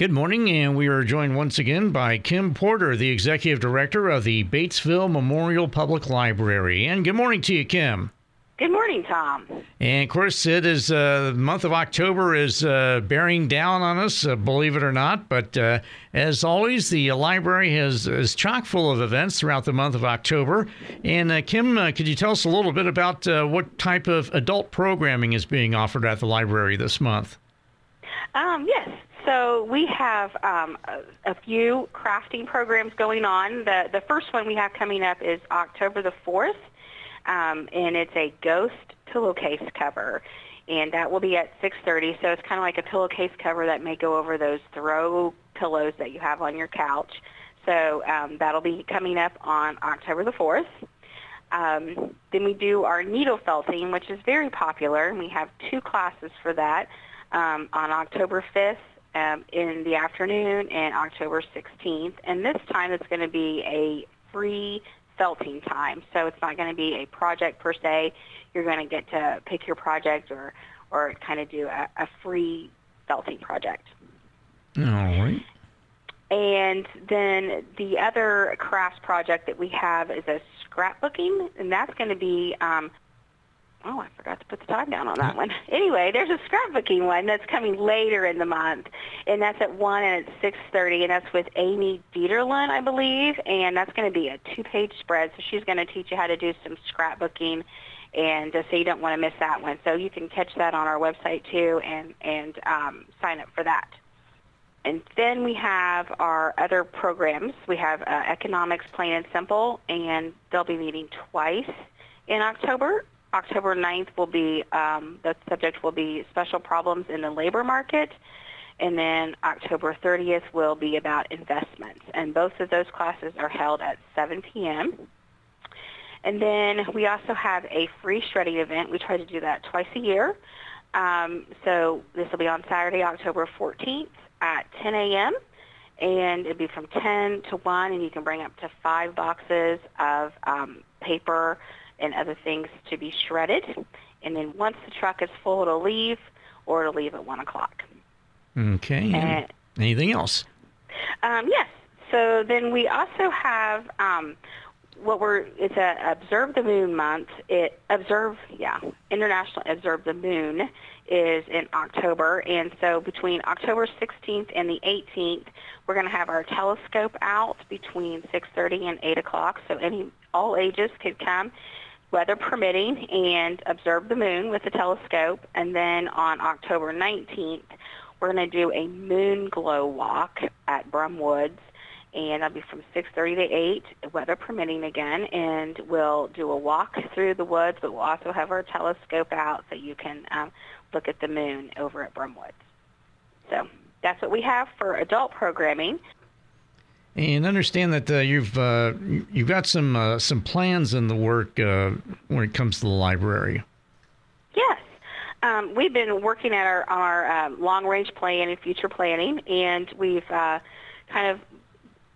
Good morning, and we are joined once again by Kim Porter, the Executive Director of the Batesville Memorial Public Library. And good morning to you, Kim. Good morning, Tom. And of course, it is uh, the month of October is uh, bearing down on us, uh, believe it or not. But uh, as always, the library has is chock full of events throughout the month of October. And uh, Kim, uh, could you tell us a little bit about what type of adult programming is being offered at the library this month? Um, yes. So we have um, a, a, few crafting programs going on. The the first one we have coming up is October the fourth, um, and it's a ghost pillowcase cover, and that will be at 6:30. So it's kind of like a pillowcase cover that may go over those throw pillows that you have on your couch. So um, that'll be coming up on October the fourth. Um, then we do our needle felting, which is very popular, and we have two classes for that um, on October 5th um, in the afternoon and October 16th. And this time it's going to be a free felting time. So it's not going to be a project per se. You're going to get to pick your project or, or kind of do a, a free felting project. All right. And then the other crafts project that we have is a scrapbooking, and that's going to be um, oh, I forgot to put the time down on that one. Anyway, there's a scrapbooking one that's coming later in the month, and that's at 1 and it's 6.30, and that's with Amy Dieterlin, I believe, and that's going to be a two-page spread, so she's going to teach you how to do some scrapbooking, and uh, so you don't want to miss that one. So you can catch that on our website, too, and, and um, sign up for that. And then we have our other programs. We have uh, Economics Plain and Simple, and they'll be meeting twice in October. October 9th will be, um, the subject will be special problems in the labor market. And then October 30th will be about investments. And both of those classes are held at 7 p.m. And then we also have a free shredding event. We try to do that twice a year. Um, so this will be on Saturday, October 14th at 10 a.m. And it'll be from 10 to 1, and you can bring up to five boxes of um, paper, and other things to be shredded. And then once the truck is full, it'll leave, or it'll leave at 1 o'clock. Okay. And, anything else? Um, yes. So then we also have um, what we're it's a observe the moon month. It observe yeah international observe the moon is in October, and so between October 16th and the 18th, we're going to have our telescope out between 6:30 and 8 o'clock. So any all ages could come weather permitting, and observe the moon with the telescope. And then on October 19th, we're going to do a moon glow walk at Brum Woods. And that'll be from 6.30 to 8, weather permitting again. And we'll do a walk through the woods, but we'll also have our telescope out so you can um, look at the moon over at Brum Woods. So that's what we have for adult programming. And understand that uh, you've uh, you've got some uh, some plans in the work uh, when it comes to the library. Yes, um, we've been working at our our um, long range plan and future planning, and we've uh, kind of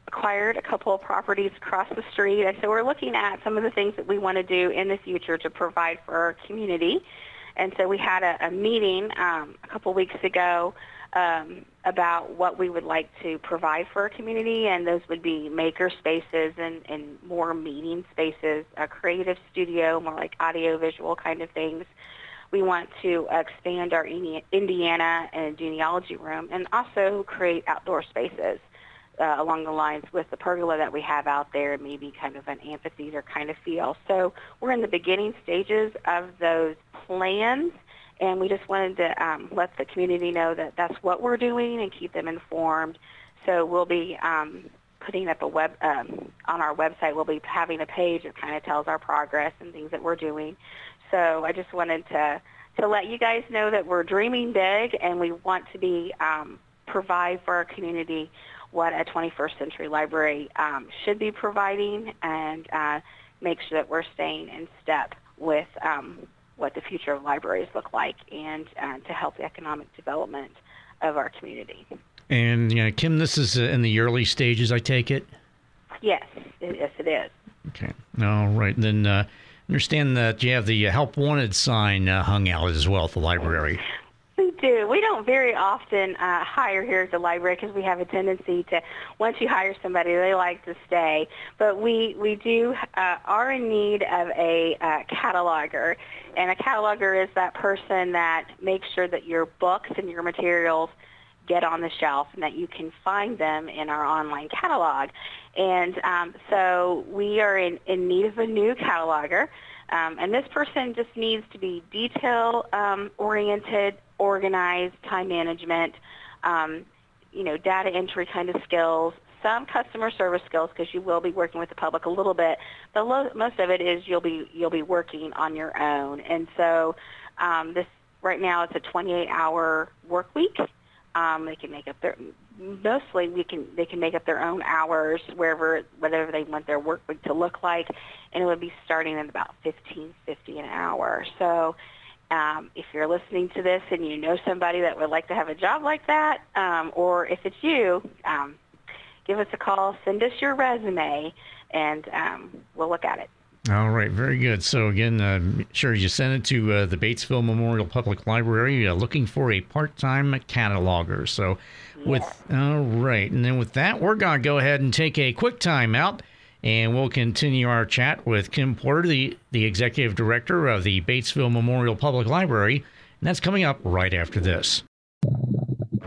acquired a couple of properties across the street. And so we're looking at some of the things that we want to do in the future to provide for our community. And so we had a, a meeting um, a couple weeks ago um, about what we would like to provide for our community, and those would be maker spaces and, and more meeting spaces, a creative studio, more like audio-visual kind of things. We want to expand our Indiana and genealogy room and also create outdoor spaces uh, along the lines with the pergola that we have out there, maybe kind of an amphitheater kind of feel. So we're in the beginning stages of those plans and we just wanted to um, let the community know that that's what we're doing and keep them informed. So we'll be um, putting up a web um, on our website. We'll be having a page that kind of tells our progress and things that we're doing. So I just wanted to to let you guys know that we're dreaming big and we want to be um, provide for our community what a 21st century library um, should be providing and uh, make sure that we're staying in step with um, what the future of libraries look like and uh, to help the economic development of our community. And you know, Kim, this is uh, in the early stages, I take it. Yes, yes, it is. Okay. All right. Then uh, understand that you have the Help Wanted sign uh, hung out as well at the library. Do. We don't very often uh, hire here at the library because we have a tendency to, once you hire somebody, they like to stay. But we we do uh, are in need of a uh, cataloger, and a cataloger is that person that makes sure that your books and your materials get on the shelf and that you can find them in our online catalog. And um, so we are in, in need of a new cataloger. Um, and this person just needs to be detail um, oriented, organized, time management, um, you know, data entry kind of skills, some customer service skills because you will be working with the public a little bit, but lo- most of it is you'll be you'll be working on your own. And so um, this right now it's a 28 hour work week. Um, they can make up their mostly we can they can make up their own hours wherever whatever they want their work week to look like, and it would be starting at about fifteen fifty an hour. So. Um, if you're listening to this and you know somebody that would like to have a job like that, um, or if it's you, um, give us a call, send us your resume, and um, we'll look at it. All right, very good. So again, uh, sure you send it to uh, the Batesville Memorial Public Library, uh, looking for a part-time cataloger. So, with all right, and then with that, we're gonna go ahead and take a quick time out, and we'll continue our chat with Kim Porter, the the executive director of the Batesville Memorial Public Library, and that's coming up right after this.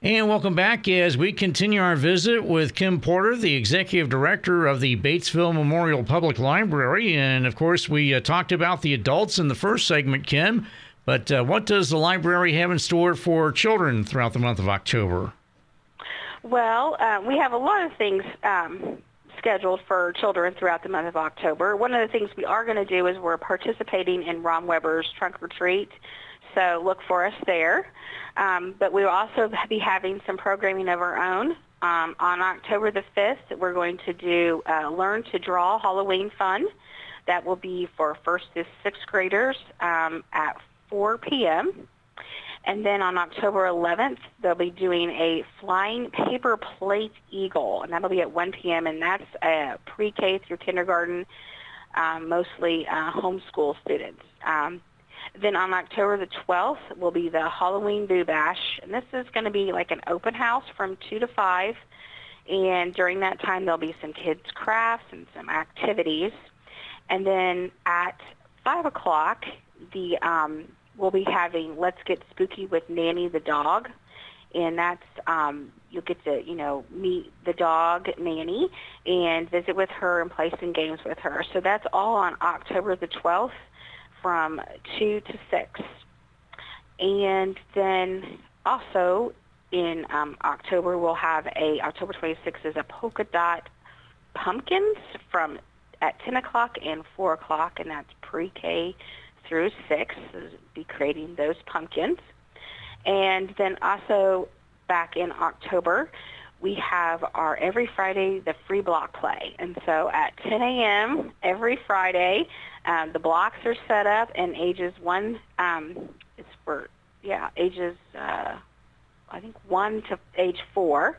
And welcome back as we continue our visit with Kim Porter, the executive director of the Batesville Memorial Public Library. And of course, we uh, talked about the adults in the first segment, Kim. But uh, what does the library have in store for children throughout the month of October? Well, uh, we have a lot of things um, scheduled for children throughout the month of October. One of the things we are going to do is we're participating in Romweber's Trunk or Treat. So look for us there. Um, but we will also be having some programming of our own. Um, on October the 5th, we're going to do uh, Learn to Draw Halloween Fun. That will be for first to sixth graders um, at 4 p.m. And then on October 11th, they'll be doing a flying paper plate eagle, and that'll be at 1 p.m. And that's uh, pre-K through kindergarten, um, mostly uh, homeschool students. Um, then on October the 12th will be the Halloween Boo Bash. And this is going to be like an open house from 2 to 5. And during that time, there'll be some kids' crafts and some activities. And then at 5 o'clock, the um, we'll be having Let's Get Spooky with Nanny the dog. And that's, um, you'll get to, you know, meet the dog, Nanny, and visit with her and play some games with her. So that's all on October the 12th from 2 to 6. And then also in um, October, we'll have a, October 26th is a polka dot pumpkins from at 10 o'clock and 4 o'clock, and that's pre-K through 6. So be creating those pumpkins. And then also back in October, we have our every Friday the free block play. And so at 10 a.m. every Friday, um, the blocks are set up, and ages one um, is for yeah ages uh, I think one to age four.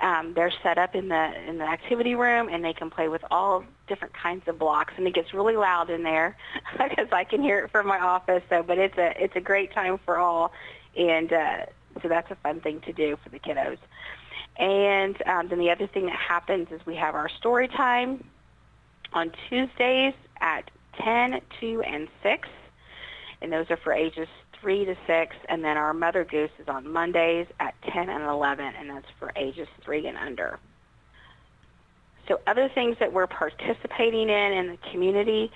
Um, they're set up in the in the activity room, and they can play with all different kinds of blocks. And it gets really loud in there because I can hear it from my office. So, but it's a it's a great time for all, and uh, so that's a fun thing to do for the kiddos. And um, then the other thing that happens is we have our story time on Tuesdays at 10, 2, and 6. And those are for ages 3 to 6. And then our Mother Goose is on Mondays at 10 and 11, and that's for ages 3 and under. So other things that we're participating in in the community,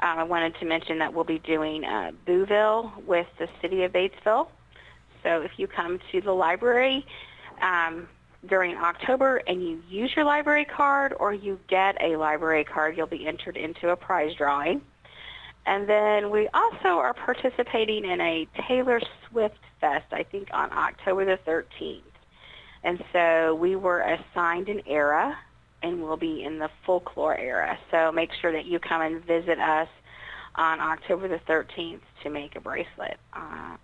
um, I wanted to mention that we'll be doing uh, Booville with the City of Batesville. So if you come to the library, um, during October and you use your library card or you get a library card, you'll be entered into a prize drawing. And then we also are participating in a Taylor Swift Fest, I think on October the 13th. And so we were assigned an era and we'll be in the folklore era. So make sure that you come and visit us on October the 13th to make a bracelet. Uh,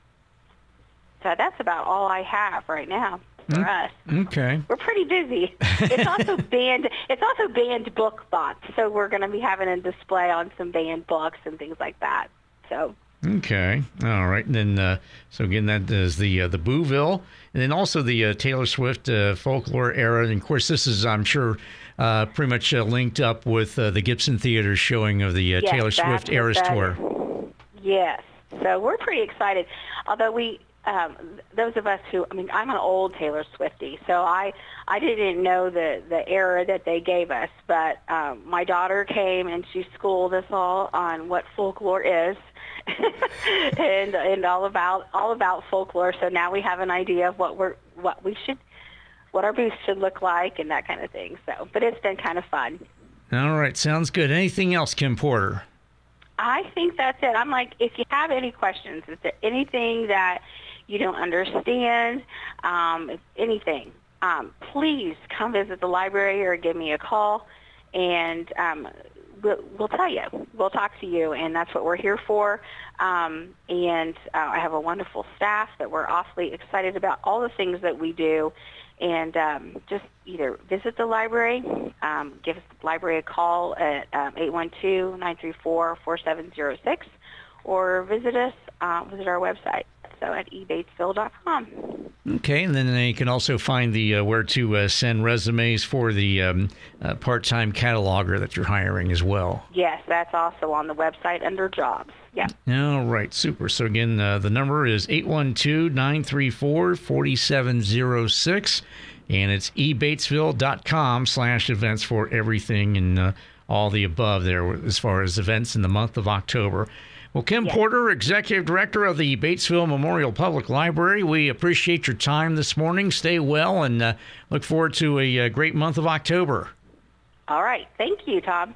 so that's about all I have right now for Mm. us. Okay. We're pretty busy. It's also banned. It's also banned book month, so we're going to be having a display on some banned books and things like that. So Okay. All right. And then, uh, so again, that is the uh, the Booville, and then also the uh, Taylor Swift uh, folklore era. And of course, this is, I'm sure, uh, pretty much uh, linked up with uh, the Gibson Theater showing of the uh, Yes, Taylor Swift Eras that Tour. yes, so we're pretty excited. Although we, um, those of us who, I mean, I'm an old Taylor Swiftie, so I I didn't know the the era that they gave us. But um, my daughter came and she schooled us all on what folklore is. and and all about all about folklore. So now we have an idea of what we're what we should what our booth should look like and that kind of thing. So, but it's been kind of fun. All right. Sounds good. Anything else, Kim Porter? I think that's it. I'm like, if you have any questions, is there anything that you don't understand, um, anything, um, please come visit the library or give me a call, and um, we'll, we'll tell you. We'll talk to you, and that's what we're here for. Um, and uh, I have a wonderful staff that we're awfully excited about all the things that we do. And um, just either visit the library, um, give the library a call at um, 812-934-4706, or visit us, uh, visit our website, so at ebatesville.com. Okay, and then you can also find the uh, where to uh, send resumes for the um, uh, part-time cataloger that you're hiring as well. Yes, that's also on the website under jobs. Yeah. All right, super. So again, uh, the number is 812-934-4706, and it's ebatesville.com slash events for everything and uh, all the above there as far as events in the month of October. Well, Kim Yes. Porter, Executive Director of the Batesville Memorial Public Library, we appreciate your time this morning. Stay well and uh, look forward to a, uh great month of October. All right. Thank you, Tom.